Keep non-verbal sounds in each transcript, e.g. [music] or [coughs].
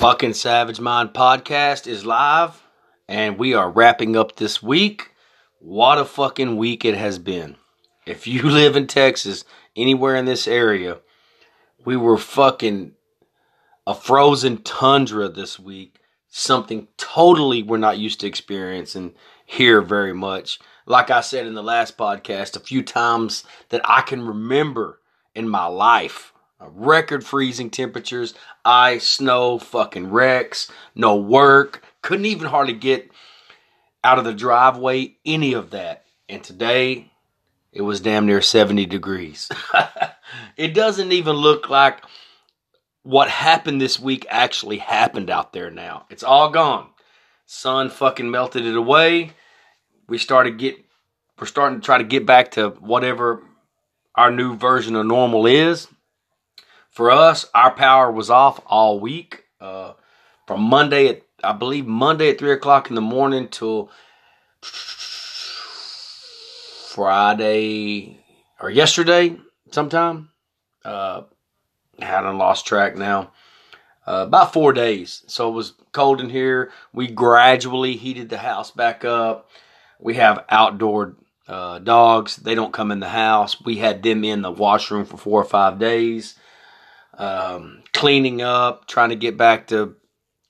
Fucking Savage Mind podcast is live and we are wrapping up this week. What a fucking week it has been. If you [laughs] live in Texas, anywhere in this area, we were fucking a frozen tundra this week. Something totally we're not used to experiencing here very much. Like I said in the last podcast, a few times that I can remember in my life record freezing temperatures, ice, snow, fucking wrecks, no work, couldn't even hardly get out of the driveway, any of that. And today, it was damn near 70 degrees. [laughs] it doesn't even look like what happened this week actually happened out there now. It's all gone. Sun fucking melted it away. We started get we're starting to try to get back to whatever our new version of normal is. For us, our power was off all week. Uh, from Monday at I believe Monday at three o'clock in the morning till Friday or yesterday sometime. Uh, hadn't lost track now. Uh, about four days. So it was cold in here. We gradually heated the house back up. We have outdoor uh, dogs. They don't come in the house. We had them in the washroom for four or five days um, cleaning up, trying to get back to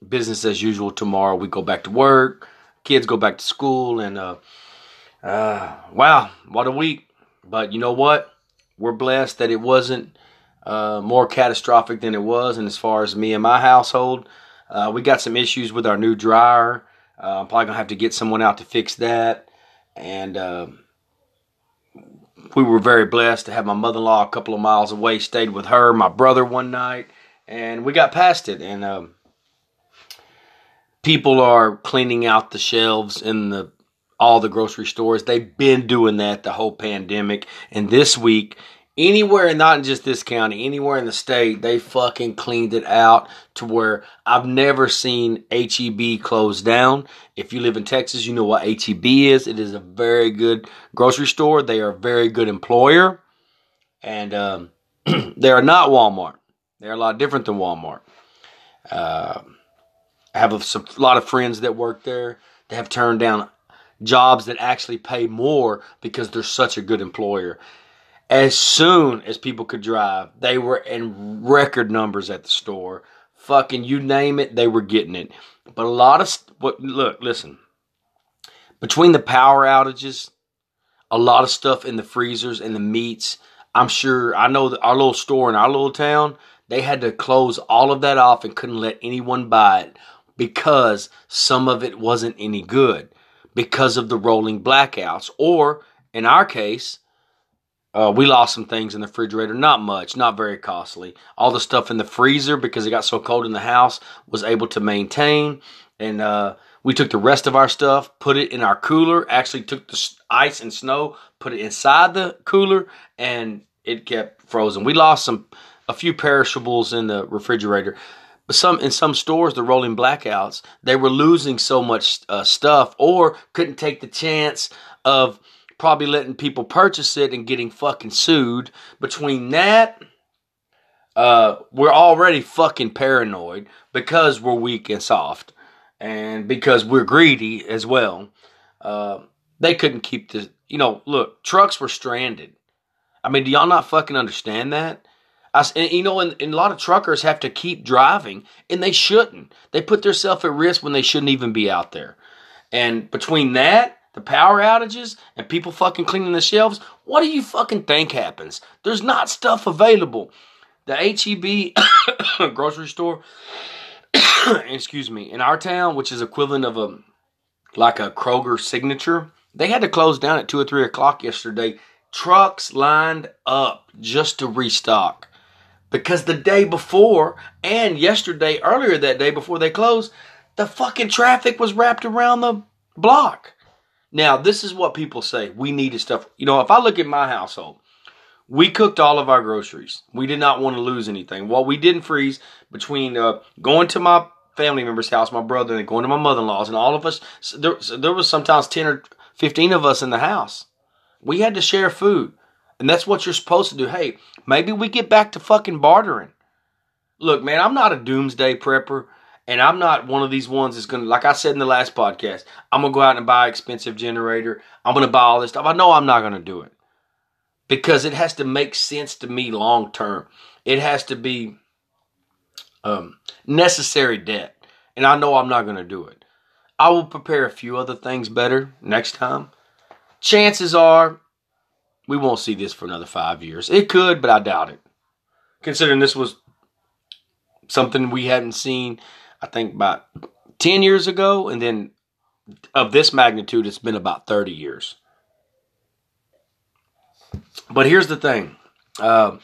business as usual tomorrow. We go back to work, kids go back to school, and uh, uh, wow, what a week! But you know what? We're blessed that it wasn't uh, more catastrophic than it was. And as far as me and my household, uh, we got some issues with our new dryer. Uh, I'm probably gonna have to get someone out to fix that, and uh, we were very blessed to have my mother-in-law a couple of miles away stayed with her my brother one night and we got past it. And um, people are cleaning out the shelves in the all the grocery stores. They've been doing that the whole pandemic. And this week anywhere, not in just this county, anywhere in the state, they fucking cleaned it out to where I've never seen HEB close down. If you live in Texas, you know what HEB is. It is a very good grocery store. They are a very good employer, and um, [clears throat] they are not Walmart. They're a lot different than Walmart. Uh, I have a, some, lot of friends that work there. They have turned down jobs that actually pay more because they're such a good employer as soon as people could drive, they were in record numbers at the store. Fucking you name it, they were getting it. But a lot of what look, listen. Between the power outages, a lot of stuff in the freezers and the meats. I'm sure I know that our little store in our little town, they had to close all of that off and couldn't let anyone buy it because some of it wasn't any good because of the rolling blackouts or in our case uh, we lost some things in the refrigerator, not much, not very costly. All the stuff in the freezer, because it got so cold in the house, was able to maintain. And uh, we took the rest of our stuff, put it in our cooler, actually took the ice and snow, put it inside the cooler, and it kept frozen. We lost some, a few perishables in the refrigerator. But some in some stores, the rolling blackouts, they were losing so much uh, stuff, or couldn't take the chance of probably letting people purchase it and getting fucking sued. Between that, uh, we're already fucking paranoid because we're weak and soft, and because we're greedy as well. Uh, they couldn't keep the, you know, look, trucks were stranded. I mean, do y'all not fucking understand that? I, and, you know, and, and, a lot of truckers have to keep driving, and they shouldn't. They put themselves at risk when they shouldn't even be out there. And between that the power outages and people fucking cleaning the shelves, what do you fucking think happens? There's not stuff available. The HEB [coughs] grocery store, [coughs] excuse me, in our town, which is equivalent of a like a Kroger signature, they had to close down at two or three o'clock yesterday. Trucks lined up just to restock because the day before and yesterday, earlier that day before they closed, the fucking traffic was wrapped around the block. Now, this is what people say. We needed stuff. You know, if I look at my household, we cooked all of our groceries. We did not want to lose anything. What we didn't freeze between uh, going to my family member's house, my brother, and going to my mother-in-law's, and all of us, there, there was sometimes 10 or 15 of us in the house. We had to share food. And that's what you're supposed to do. Hey, maybe we get back to fucking bartering. Look, man, I'm not a doomsday prepper. And I'm not one of these ones that's gonna, like I said in the last podcast, I'm gonna go out and buy an expensive generator. I'm gonna buy all this stuff. I know I'm not gonna do it because it has to make sense to me long term. It has to be um, necessary debt, and I know I'm not gonna do it. I will prepare a few other things better next time. Chances are we won't see this for another five years. It could, but I doubt it. Considering this was something we hadn't seen I think about 10 years ago, and then of this magnitude, it's been about 30 years. But here's the thing. Uh,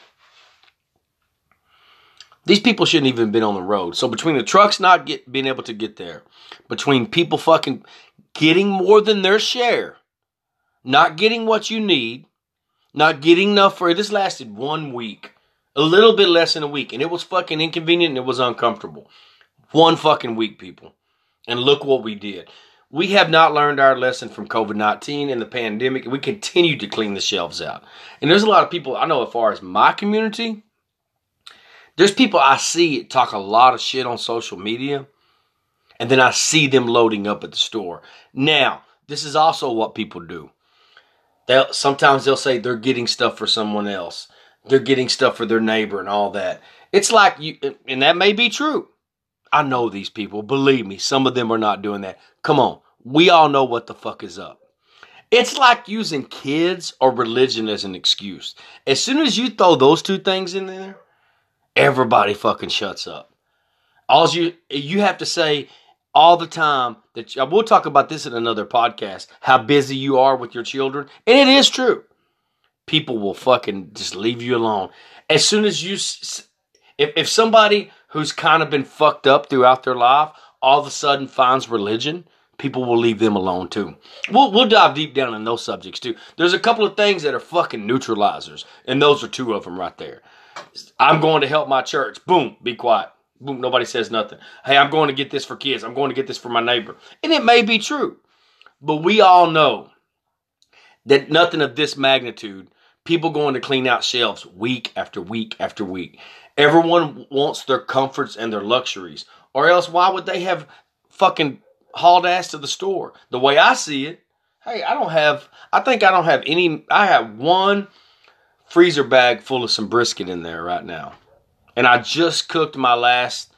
these people shouldn't even been on the road. So between the trucks not get, being able to get there, between people fucking getting more than their share, not getting what you need, not getting enough for it. This lasted one week, a little bit less than a week, and it was fucking inconvenient and it was uncomfortable. One fucking week, people. And look what we did. We have not learned our lesson from COVID 19 and the pandemic, we continue to clean the shelves out. And there's a lot of people I know, as far as my community, there's people I see talk a lot of shit on social media, and then I see them loading up at the store. Now, this is also what people do. They'll, sometimes they'll say they're getting stuff for someone else, they're getting stuff for their neighbor, and all that. It's like you, and that may be true. I know these people. Believe me, some of them are not doing that. Come on. We all know what the fuck is up. It's like using kids or religion as an excuse. As soon as you throw those two things in there, everybody fucking shuts up. All you you have to say all the time that we'll talk about this in another podcast. How busy you are with your children, and it is true. People will fucking just leave you alone as soon as you. If if somebody who's kind of been fucked up throughout their life all of a sudden finds religion, people will leave them alone too. We'll, we'll dive deep down in those subjects too. There's a couple of things that are fucking neutralizers, and those are two of them right there. I'm going to help my church. Boom, be quiet. Boom, nobody says nothing. Hey, I'm going to get this for kids. I'm going to get this for my neighbor. And it may be true, but we all know that nothing of this magnitude, people going to clean out shelves week after week after week. Everyone wants their comforts and their luxuries. Or else why would they have fucking hauled ass to the store? The way I see it, hey, I don't have I think I don't have any I have one freezer bag full of some brisket in there right now. And I just cooked my last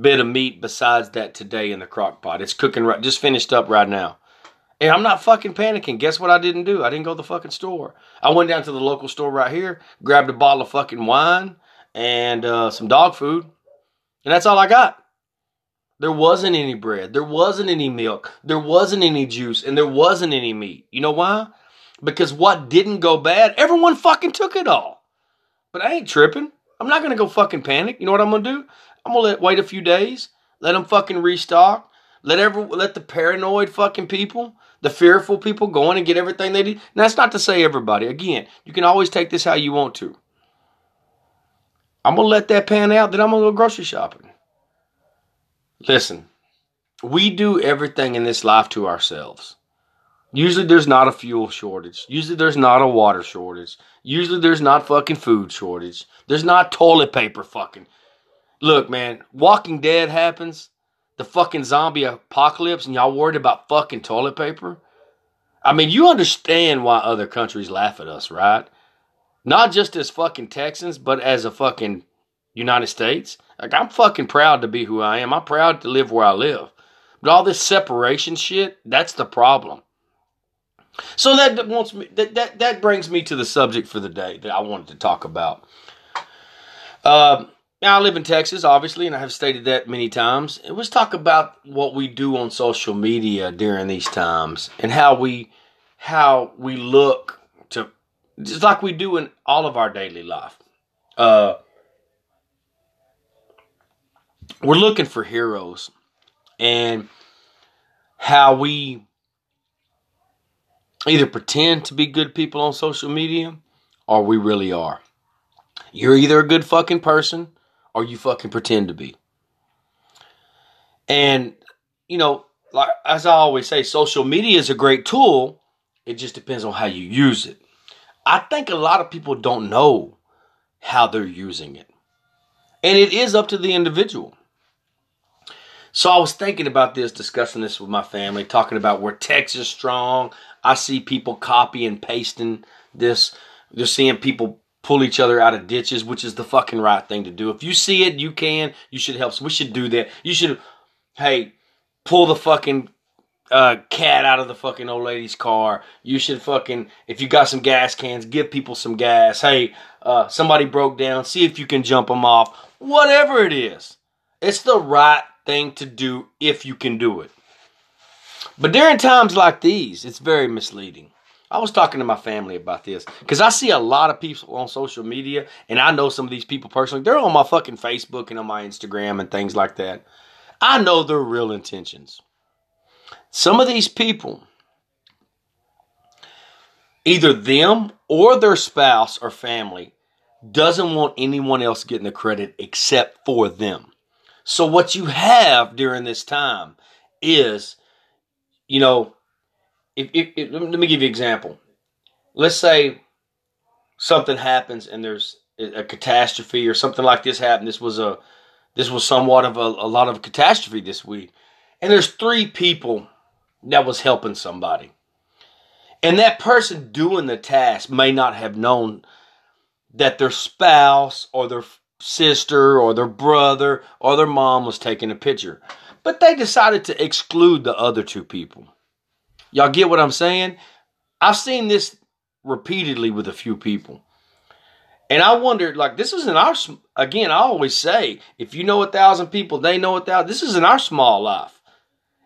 bit of meat besides that today in the crock pot. It's cooking right just finished up right now. And I'm not fucking panicking. Guess what I didn't do? I didn't go to the fucking store. I went down to the local store right here, grabbed a bottle of fucking wine, and uh, some dog food. And that's all I got. There wasn't any bread. There wasn't any milk. There wasn't any juice. And there wasn't any meat. You know why? Because what didn't go bad, everyone fucking took it all. But I ain't tripping. I'm not going to go fucking panic. You know what I'm going to do? I'm going to let wait a few days. Let them fucking restock. Let every let the paranoid fucking people, the fearful people go in and get everything they need. Now that's not to say everybody. Again, you can always take this how you want to. I'm to let that pan out, then I'm to go grocery shopping. Listen, we do everything in this life to ourselves. Usually there's not a fuel shortage. Usually there's not a water shortage. Usually there's not fucking food shortage. There's not toilet paper fucking. Look, man, Walking Dead happens, the fucking zombie apocalypse, and y'all worried about fucking toilet paper? I mean, you understand why other countries laugh at us, right? Not just as fucking Texans, but as a fucking United States. Like I'm fucking proud to be who I am. I'm proud to live where I live. But all this separation shit, that's the problem. So that wants me that, that that brings me to the subject for the day that I wanted to talk about. Uh, now I live in Texas, obviously, and I have stated that many times. And let's talk about what we do on social media during these times and how we how we look just like we do in all of our daily life. Uh, we're looking for heroes and how we either pretend to be good people on social media or we really are. You're either a good fucking person or you fucking pretend to be. And, you know, like as I always say, social media is a great tool. It just depends on how you use it. I think a lot of people don't know how they're using it. And it is up to the individual. So I was thinking about this, discussing this with my family, talking about where Texas strong. I see people copy and pasting this. They're seeing people pull each other out of ditches, which is the fucking right thing to do. If you see it, you can. You should help. We should do that. You should, hey, pull the fucking uh, cat out of the fucking old lady's car. You should fucking, if you got some gas cans, give people some gas. Hey, uh, somebody broke down. See if you can jump them off. Whatever it is, it's the right thing to do if you can do it. But during times like these, it's very misleading. I was talking to my family about this because I see a lot of people on social media, and I know some of these people personally. They're on my fucking Facebook and on my Instagram and things like that. I know their real intentions. Some of these people, either them or their spouse or family, doesn't want anyone else getting the credit except for them. So what you have during this time is, you know, if, if, if, let me give you an example. Let's say something happens and there's a catastrophe or something like this happened. This was a this was somewhat of a, a lot of catastrophe this week. And there's three people that was helping somebody. And that person doing the task may not have known that their spouse or their sister or their brother or their mom was taking a picture. But they decided to exclude the other two people. Y'all get what I'm saying? I've seen this repeatedly with a few people. And I wondered, like, this is in our, again, I always say, if you know a thousand people, they know a thousand. This is in our small life.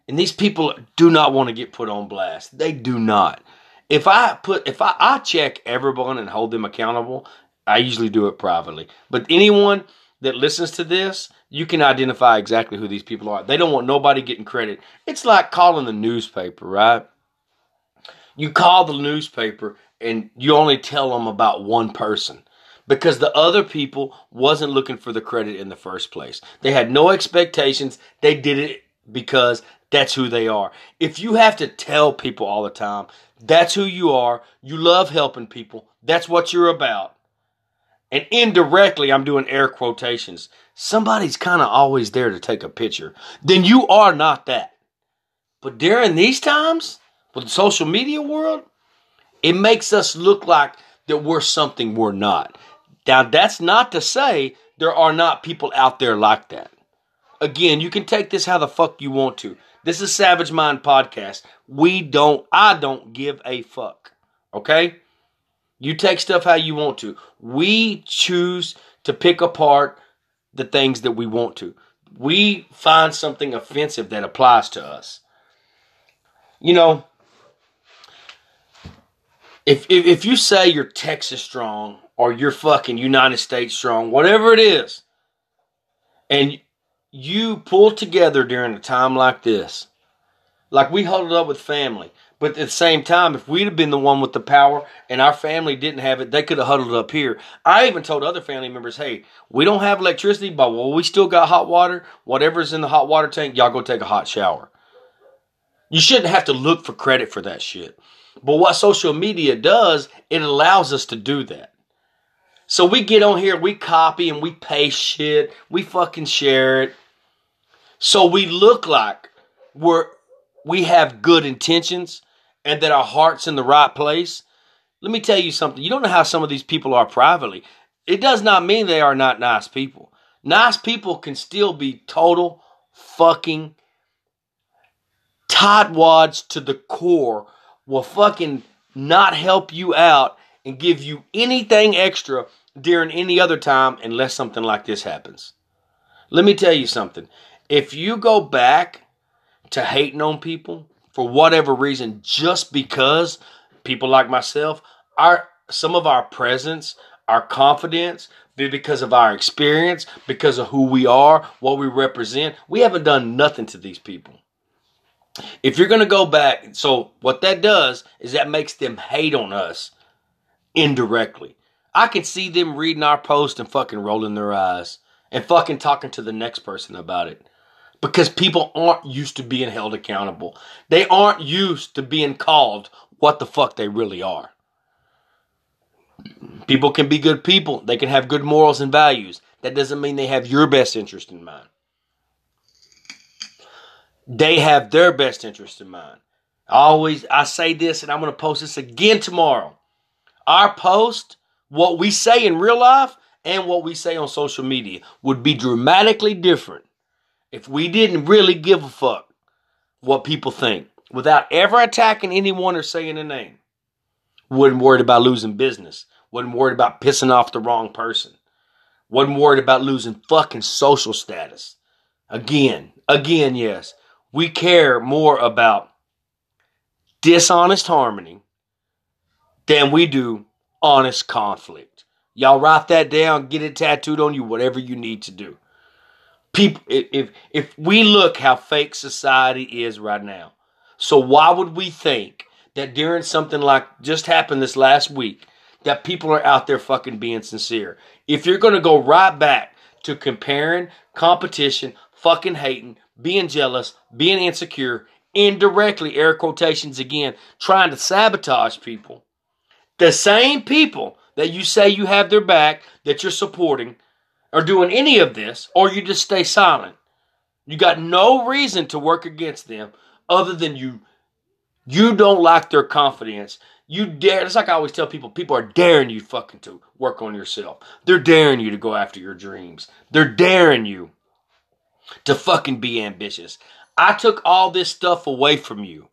And these people do not want to get put on blast. They do not. If I put, if I, I check everyone and hold them accountable, I usually do it privately. But anyone that listens to this, you can identify exactly who these people are. They don't want nobody getting credit. It's like calling the newspaper, right? You call the newspaper and you only tell them about one person because the other people wasn't looking for the credit in the first place. They had no expectations. They did it because that's who they are. If you have to tell people all the time, that's who you are. You love helping people. That's what you're about. And indirectly, I'm doing air quotations. Somebody's kind of always there to take a picture. Then you are not that. But during these times, with the social media world, it makes us look like that we're something we're not. Now, that's not to say there are not people out there like that. Again, you can take this how the fuck you want to. This is Savage Mind Podcast. We don't, I don't give a fuck. Okay? You take stuff how you want to. We choose to pick apart the things that we want to. We find something offensive that applies to us. You know, if, if if you say you're Texas strong or you're fucking United States strong, whatever it is, and you pull together during a time like this, like we huddled up with family, but at the same time, if we'd have been the one with the power and our family didn't have it, they could have huddled up here. I even told other family members, hey, we don't have electricity, but well, we still got hot water. Whatever's in the hot water tank, y'all go take a hot shower. You shouldn't have to look for credit for that shit. But what social media does, it allows us to do that. So we get on here, we copy and we paste shit, we fucking share it. So we look like we're we have good intentions and that our heart's in the right place. Let me tell you something. You don't know how some of these people are privately. It does not mean they are not nice people. Nice people can still be total fucking tightwads to the core will fucking not help you out and give you anything extra during any other time unless something like this happens. Let me tell you something. If you go back to hating on people for whatever reason, just because people like myself, our some of our presence, our confidence, because of our experience, because of who we are, what we represent, we haven't done nothing to these people. If you're going to go back, so what that does is that makes them hate on us indirectly. I can see them reading our post and fucking rolling their eyes and fucking talking to the next person about it. Because people aren't used to being held accountable. They aren't used to being called what the fuck they really are. People can be good people. They can have good morals and values. That doesn't mean they have your best interest in mind. They have their best interest in mind. always, I say this, and I'm going to post this again tomorrow. Our post, what we say in real life and what we say on social media, would be dramatically different if we didn't really give a fuck what people think without ever attacking anyone or saying a name. Wasn't worried about losing business. Wasn't worried about pissing off the wrong person. Wasn't worried about losing fucking social status. Again, again, yes. We care more about dishonest harmony than we do honest conflict. Y'all write that down, get it tattooed on you, whatever you need to do. People, if if we look how fake society is right now, so why would we think that during something like just happened this last week, that people are out there fucking being sincere? If you're gonna go right back to comparing, competition, fucking hating, being jealous, being insecure, indirectly, air quotations again, trying to sabotage people, the same people that you say you have their back, that you're supporting, are doing any of this, or you just stay silent. You got no reason to work against them other than you you don't like their confidence. You dare it's like I always tell people, people are daring you fucking to work on yourself. They're daring you to go after your dreams. They're daring you to fucking be ambitious. I took all this stuff away from you.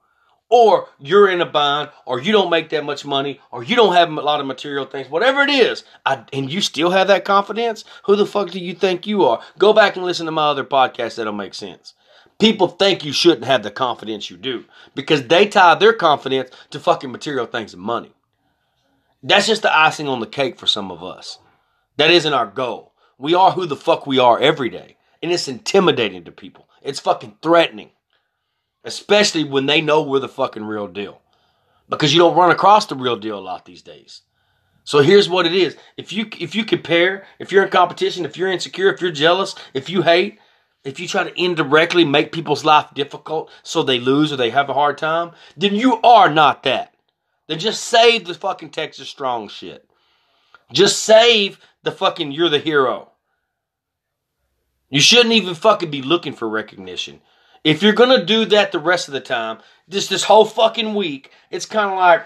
Or you're in a bind, or you don't make that much money, or you don't have a lot of material things, whatever it is, I, and you still have that confidence, who the fuck do you think you are? Go back and listen to my other podcast that'll make sense. People think you shouldn't have the confidence you do because they tie their confidence to fucking material things and money. That's just the icing on the cake for some of us. That isn't our goal. We are who the fuck we are every day. And it's intimidating to people. It's fucking threatening. Especially when they know we're the fucking real deal. Because you don't run across the real deal a lot these days. So here's what it is. If you if you compare, if you're in competition, if you're insecure, if you're jealous, if you hate, if you try to indirectly make people's life difficult so they lose or they have a hard time, then you are not that. Then just save the fucking Texas strong shit. Just save the fucking you're the hero. You shouldn't even fucking be looking for recognition. If you're gonna do that the rest of the time, just this whole fucking week, it's kind of like,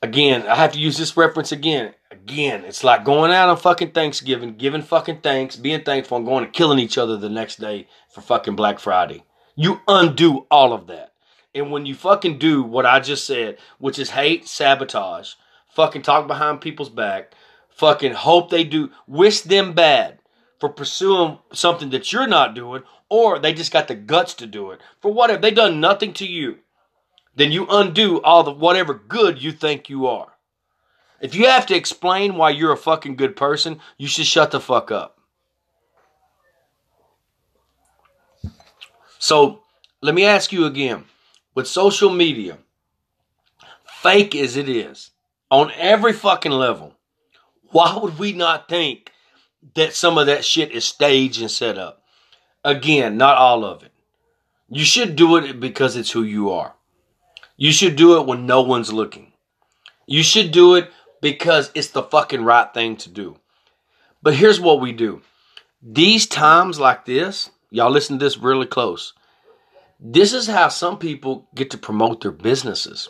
again, I have to use this reference again. Again, it's like going out on fucking Thanksgiving, giving fucking thanks, being thankful, and going and killing each other the next day for fucking Black Friday. You undo all of that. And when you fucking do what I just said, which is hate, sabotage, fucking talk behind people's back, fucking hope they do, wish them bad for pursuing something that you're not doing, or they just got the guts to do it. For what if they done nothing to you? Then you undo all the whatever good you think you are. If you have to explain why you're a fucking good person, you should shut the fuck up. So let me ask you again with social media, fake as it is, on every fucking level, why would we not think that some of that shit is staged and set up. Again, not all of it. You should do it because it's who you are. You should do it when no one's looking. You should do it because it's the fucking right thing to do. But here's what we do. These times like this, y'all listen to this really close. This is how some people get to promote their businesses.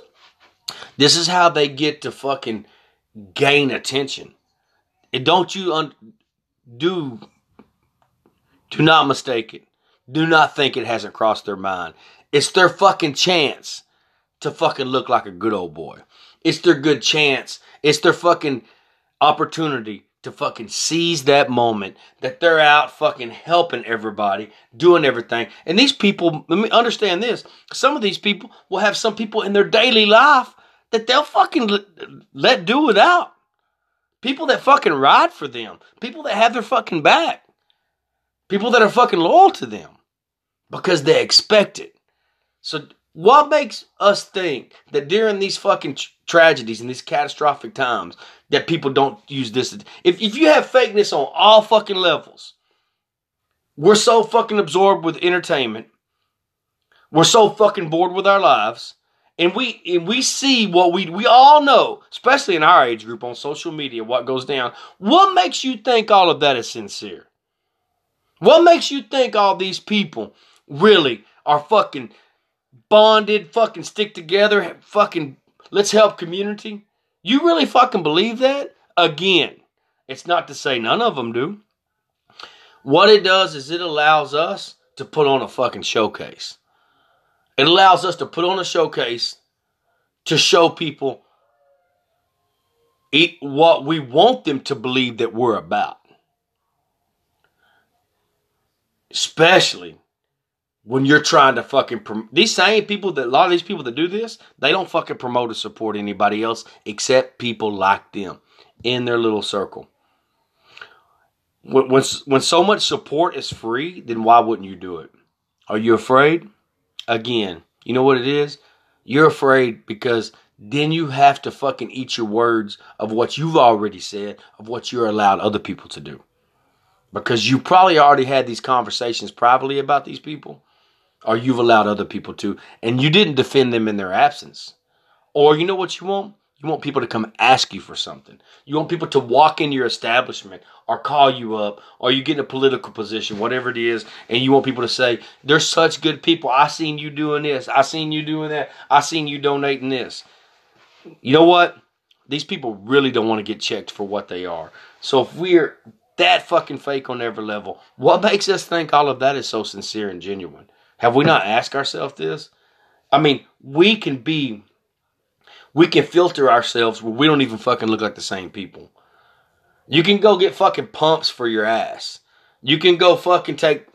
This is how they get to fucking gain attention. And don't you un- do do not mistake it. Do not think it hasn't crossed their mind. It's their fucking chance to fucking look like a good old boy. It's their good chance. It's their fucking opportunity to fucking seize that moment that they're out fucking helping everybody, doing everything. And these people, let me understand this. Some of these people will have some people in their daily life that they'll fucking let, do without. People that fucking ride for them. People that have their fucking back. People that are fucking loyal to them because they expect it. So, what makes us think that during these fucking tragedies and these catastrophic times that people don't use this? If, if you have fakeness on all fucking levels, we're so fucking absorbed with entertainment, we're so fucking bored with our lives and we and we see what we we all know, especially in our age group on social media, what goes down. What makes you think all of that is sincere? What makes you think all these people really are fucking bonded, fucking stick together, fucking let's help community. You really fucking believe that? Again, it's not to say none of them do. What it does is it allows us to put on a fucking showcase. It allows us to put on a showcase to show people what we want them to believe that we're about. Especially when you're trying to fucking prom- these same people that a lot of these people that do this, they don't fucking promote or support anybody else except people like them in their little circle. When, when, when so much support is free, then why wouldn't you do it? Are you afraid? Again, you know what it is? You're afraid because then you have to fucking eat your words of what you've already said, of what you're allowed other people to do. Because you probably already had these conversations privately about these people, or you've allowed other people to, and you didn't defend them in their absence. Or you know what you want? You want people to come ask you for something. You want people to walk in your establishment or call you up or you get in a political position, whatever it is, and you want people to say, They're such good people. I seen you doing this. I seen you doing that. I seen you donating this. You know what? These people really don't want to get checked for what they are. So if we're that fucking fake on every level, what makes us think all of that is so sincere and genuine? Have we not asked ourselves this? I mean, we can be we can filter ourselves where we don't even fucking look like the same people. You can go get fucking pumps for your ass. You can go fucking take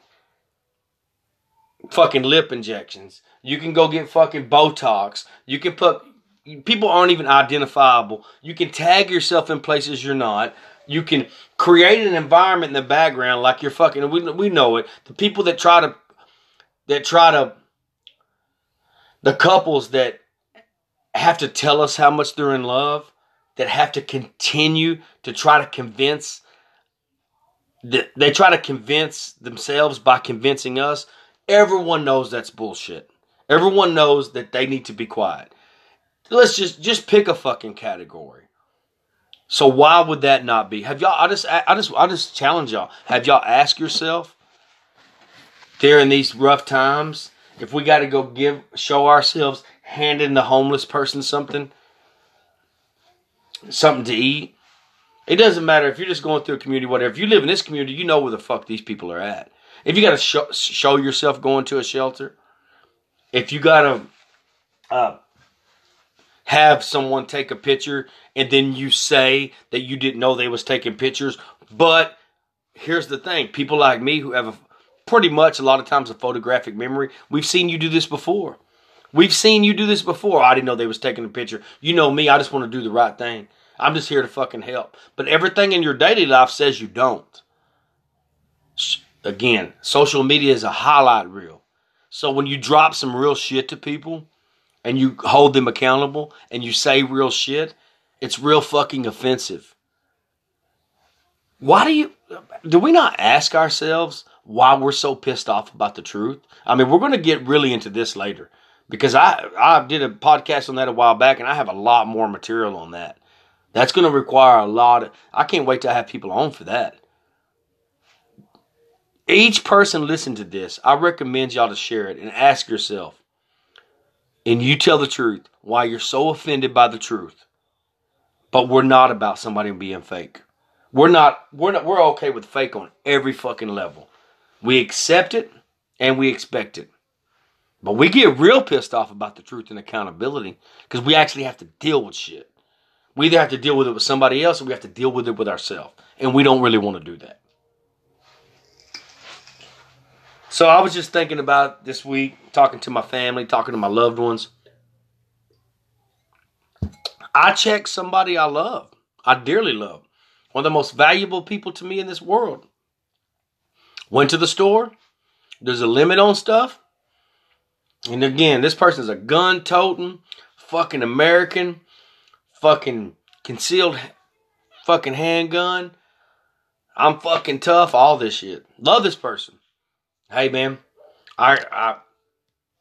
fucking lip injections. You can go get fucking Botox. You can put people aren't even identifiable. You can tag yourself in places you're not. You can create an environment in the background like you're fucking. We we know it. The people that try to that try to the couples that have to tell us how much they're in love, that have to continue to try to convince that they try to convince themselves by convincing us. Everyone knows that's bullshit. Everyone knows that they need to be quiet. Let's just just pick a fucking category. So why would that not be? Have y'all I just I just I just challenge y'all. Have y'all asked yourself during these rough times if we got to go give show ourselves handing the homeless person something, something to eat. It doesn't matter if you're just going through a community, whatever. If you live in this community, you know where the fuck these people are at. If you got to show, show yourself going to a shelter, if you got to uh, have someone take a picture and then you say that you didn't know they was taking pictures, but here's the thing: people like me who have a pretty much a lot of times a photographic memory, we've seen you do this before. We've seen you do this before. I didn't know they was taking a picture. You know me, I just want to do the right thing. I'm just here to fucking help. But everything in your daily life says you don't. Again, social media is a highlight reel. So when you drop some real shit to people and you hold them accountable and you say real shit, it's real fucking offensive. Why do you do we not ask ourselves why we're so pissed off about the truth? I mean, we're going to get really into this later because I I did a podcast on that a while back, and I have a lot more material on that. That's going to require a lot. Of, I can't wait to have people on for that. Each person listen to this. I recommend y'all to share it and ask yourself, and you tell the truth why you're so offended by the truth. But we're not about somebody being fake. We're not. We're not. We're okay with fake on every fucking level. We accept it and we expect it. But we get real pissed off about the truth and accountability because we actually have to deal with shit. We either have to deal with it with somebody else or we have to deal with it with ourselves. And we don't really want to do that. So I was just thinking about this week, talking to my family, talking to my loved ones. I checked somebody I love, I dearly love, one of the most valuable people to me in this world. Went to the store. There's a limit on stuff. And again, this person's a gun toting, fucking American, fucking concealed fucking handgun. I'm fucking tough, all this shit. Love this person. Hey man, I I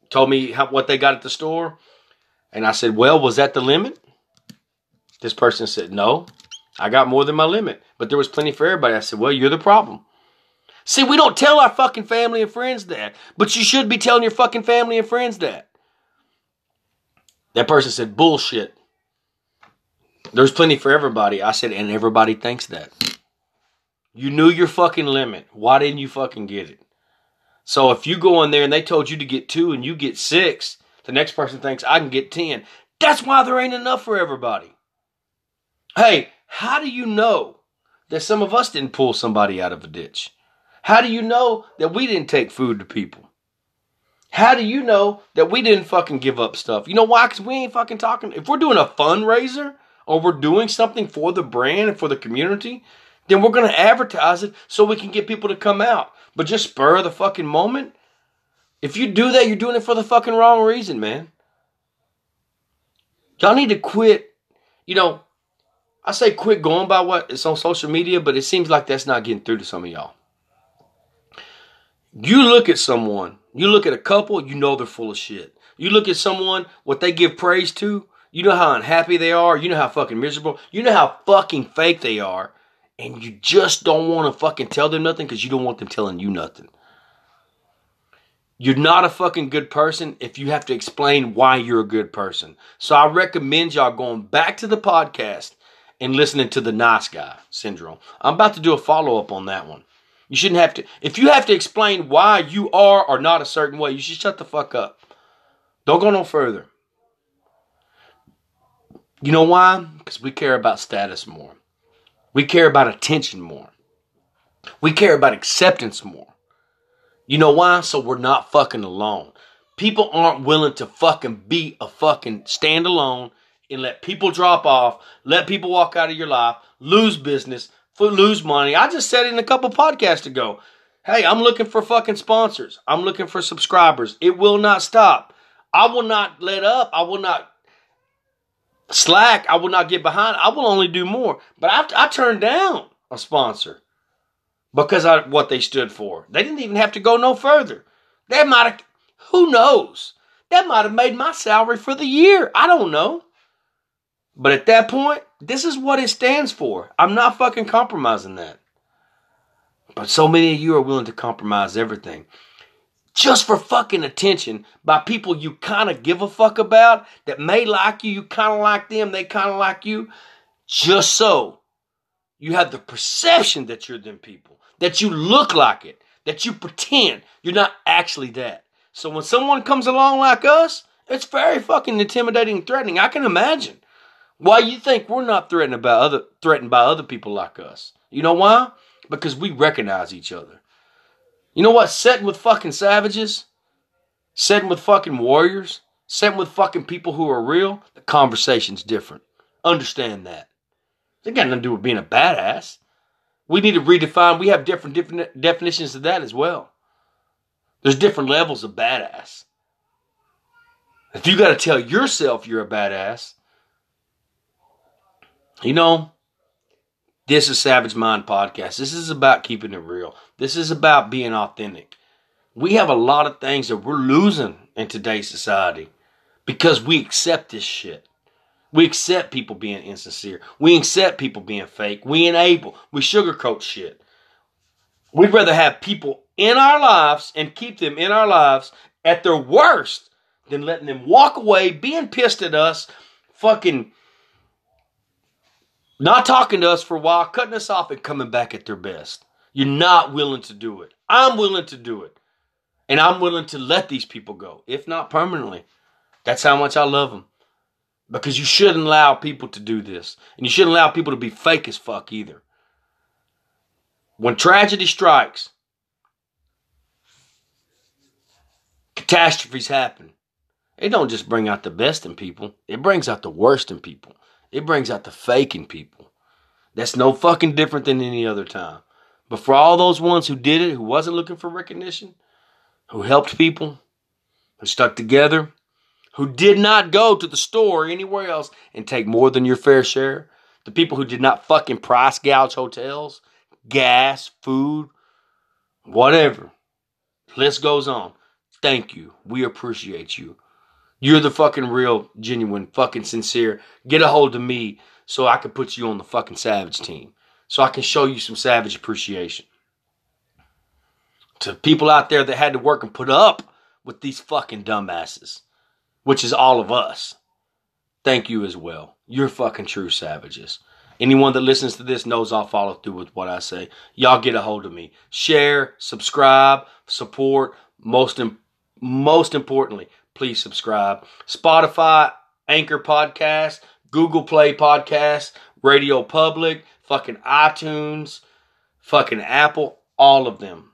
told me how, what they got at the store, and I said, "Well, was that the limit?" This person said, "No, I got more than my limit, but there was plenty for everybody." I said, "Well, you're the problem." See, we don't tell our fucking family and friends that, but you should be telling your fucking family and friends that. That person said, bullshit. There's plenty for everybody. I said, and everybody thinks that. You knew your fucking limit. Why didn't you fucking get it? So if you go in there and they told you to get two and you get six, the next person thinks I can get 10. That's why there ain't enough for everybody. Hey, how do you know that some of us didn't pull somebody out of a ditch? How do you know that we didn't take food to people? How do you know that we didn't fucking give up stuff? You know why? Because we ain't fucking talking. If we're doing a fundraiser or we're doing something for the brand and for the community, then we're going to advertise it so we can get people to come out. But just spur the fucking moment. If you do that, you're doing it for the fucking wrong reason, man. Y'all need to quit. You know, I say quit going by what is on social media, but it seems like that's not getting through to some of y'all. You look at someone, you look at a couple, you know they're full of shit. You look at someone, what they give praise to, you know how unhappy they are, you know how fucking miserable, you know how fucking fake they are, and you just don't want to fucking tell them nothing because you don't want them telling you nothing. You're not a fucking good person if you have to explain why you're a good person. So I recommend y'all going back to the podcast and listening to the nice guy syndrome. I'm about to do a follow up on that one. You shouldn't have to. If you have to explain why you are or not a certain way, you should shut the fuck up. Don't go no further. You know why? Because we care about status more. We care about attention more. We care about acceptance more. You know why? So we're not fucking alone. People aren't willing to fucking be a fucking standalone and let people drop off, let people walk out of your life, lose business, lose money. I just said it in a couple podcasts ago. Hey, I'm looking for fucking sponsors. I'm looking for subscribers. It will not stop. I will not let up. I will not slack. I will not get behind. I will only do more. But I, I turned down a sponsor because of what they stood for. They didn't even have to go no further. That might have, who knows? That might have made my salary for the year. I don't know. But at that point, this is what it stands for. I'm not fucking compromising that. But so many of you are willing to compromise everything just for fucking attention by people you kind of give a fuck about that may like you, you kind of like them, they kind of like you, just so you have the perception that you're them people, that you look like it, that you pretend you're not actually that. So when someone comes along like us, it's very fucking intimidating and threatening. I can imagine. Why you think we're not threatened by other threatened by other people like us? You know why? Because we recognize each other. You know what? Setting with fucking savages, setting with fucking warriors, setting with fucking people who are real, the conversation's different. Understand that. It got nothing to do with being a badass. We need to redefine. We have different, different definitions of that as well. There's different levels of badass. If you got to tell yourself you're a badass, you know, this is Savage Mind Podcast. This is about keeping it real. This is about being authentic. We have a lot of things that we're losing in today's society because we accept this shit. We accept people being insincere. We accept people being fake. We enable. We sugarcoat shit. We'd rather have people in our lives and keep them in our lives at their worst than letting them walk away, being pissed at us, fucking not talking to us for a while, cutting us off, and coming back at their best. You're not willing to do it. I'm willing to do it. And I'm willing to let these people go, if not permanently. That's how much I love them. Because you shouldn't allow people to do this. And you shouldn't allow people to be fake as fuck either. When tragedy strikes, catastrophes happen. It don't just bring out the best in people, it brings out the worst in people. It brings out the fake in people. That's no fucking different than any other time. But for all those ones who did it, who wasn't looking for recognition, who helped people, who stuck together, who did not go to the store or anywhere else and take more than your fair share, the people who did not fucking price gouge hotels, gas, food, whatever. List goes on. Thank you. We appreciate you. You're the fucking real, genuine, fucking sincere. Get a hold of me so I can put you on the fucking Savage team. So I can show you some Savage appreciation. To people out there that had to work and put up with these fucking dumbasses, which is all of us. Thank you as well. You're fucking true savages. Anyone that listens to this knows I'll follow through with what I say. Y'all get a hold of me. Share, subscribe, support. Most Im- most importantly, please subscribe. Spotify, Anchor Podcast, Google Play Podcast, Radio Public, fucking iTunes, fucking Apple, all of them.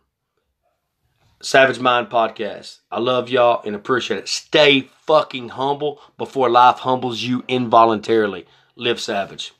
Savage Mind Podcast. I love y'all and appreciate it. Stay fucking humble before life humbles you involuntarily. Live savage.